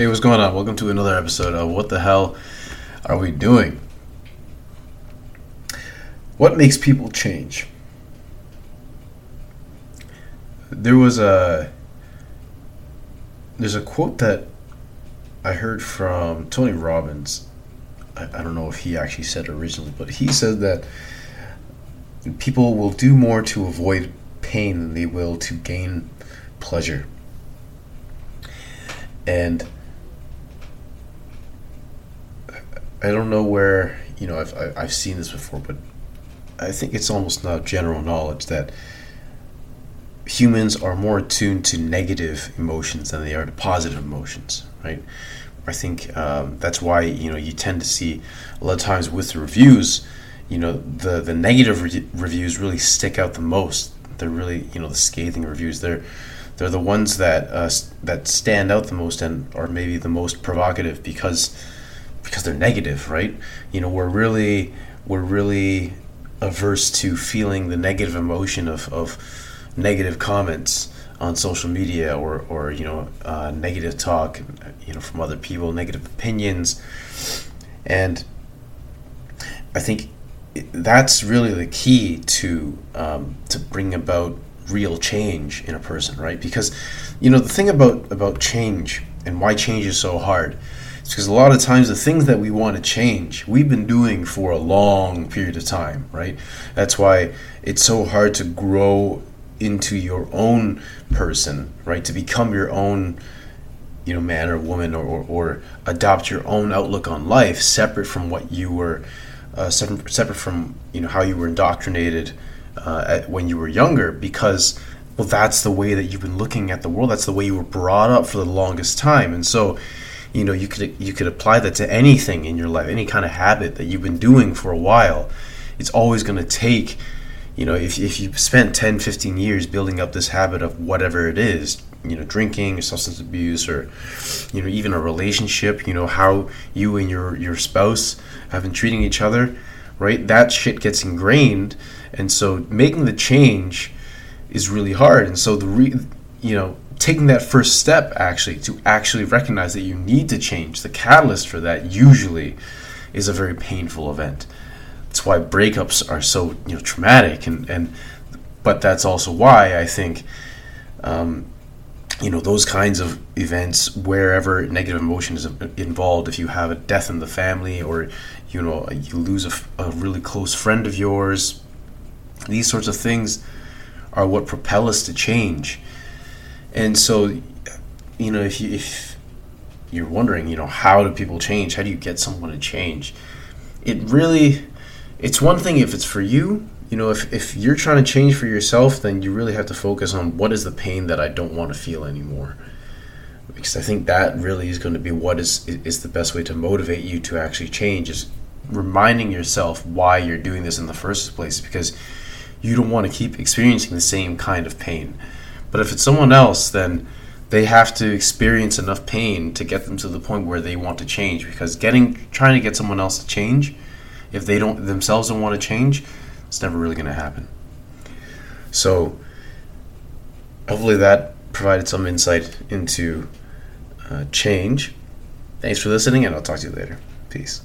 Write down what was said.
Hey, what's going on? Welcome to another episode of What the Hell Are We Doing? What makes people change? There was a there's a quote that I heard from Tony Robbins. I, I don't know if he actually said it originally, but he said that people will do more to avoid pain than they will to gain pleasure. And I don't know where you know I've I've seen this before, but I think it's almost not general knowledge that humans are more attuned to negative emotions than they are to positive emotions, right? I think um, that's why you know you tend to see a lot of times with the reviews, you know the the negative re- reviews really stick out the most. They're really you know the scathing reviews. They're they're the ones that uh, that stand out the most and are maybe the most provocative because because they're negative, right? You know, we're really we're really averse to feeling the negative emotion of, of negative comments on social media or, or you know uh, negative talk you know from other people negative opinions and I think that's really the key to um, to bring about real change in a person right because you know the thing about about change and why change is so hard because a lot of times the things that we want to change we've been doing for a long period of time right? That's why it's so hard to grow into your own person right? To become your own you know man or woman or, or, or adopt your own outlook on life separate from what you were uh, separate, separate from you know how you were indoctrinated uh, at, when you were younger. Because well that's the way that you've been looking at the world. That's the way you were brought up for the longest time. And so you know you could you could apply that to anything in your life any kind of habit that you've been doing for a while. It's always going to take you know if, if you spent 10 15 years building up this habit of whatever it is you know drinking or substance abuse or you know even a relationship you know how you and your your spouse have been treating each other right? That shit gets ingrained and so making the change is really hard. And so the re, you know taking that first step actually to actually recognize that you need to change. The catalyst for that usually is a very painful event. That's why breakups are so you know traumatic and and but that's also why i think um, you know those kinds of events wherever negative emotion is involved if you have a death in the family or you know you lose a, a really close friend of yours these sorts of things are what propel us to change and so, you know, if you if you're wondering, you know, how do people change? How do you get someone to change? It really, it's one thing if it's for you. You know, if, if you're trying to change for yourself, then you really have to focus on what is the pain that I don't want to feel anymore. Because I think that really is going to be what is is the best way to motivate you to actually change is reminding yourself why you're doing this in the first place because you don't want to keep experiencing the same kind of pain. But if it's someone else, then they have to experience enough pain to get them to the point where they want to change. Because getting trying to get someone else to change, if they don't themselves don't want to change, it's never really going to happen. So hopefully that provided some insight into uh, change. Thanks for listening, and I'll talk to you later. Peace.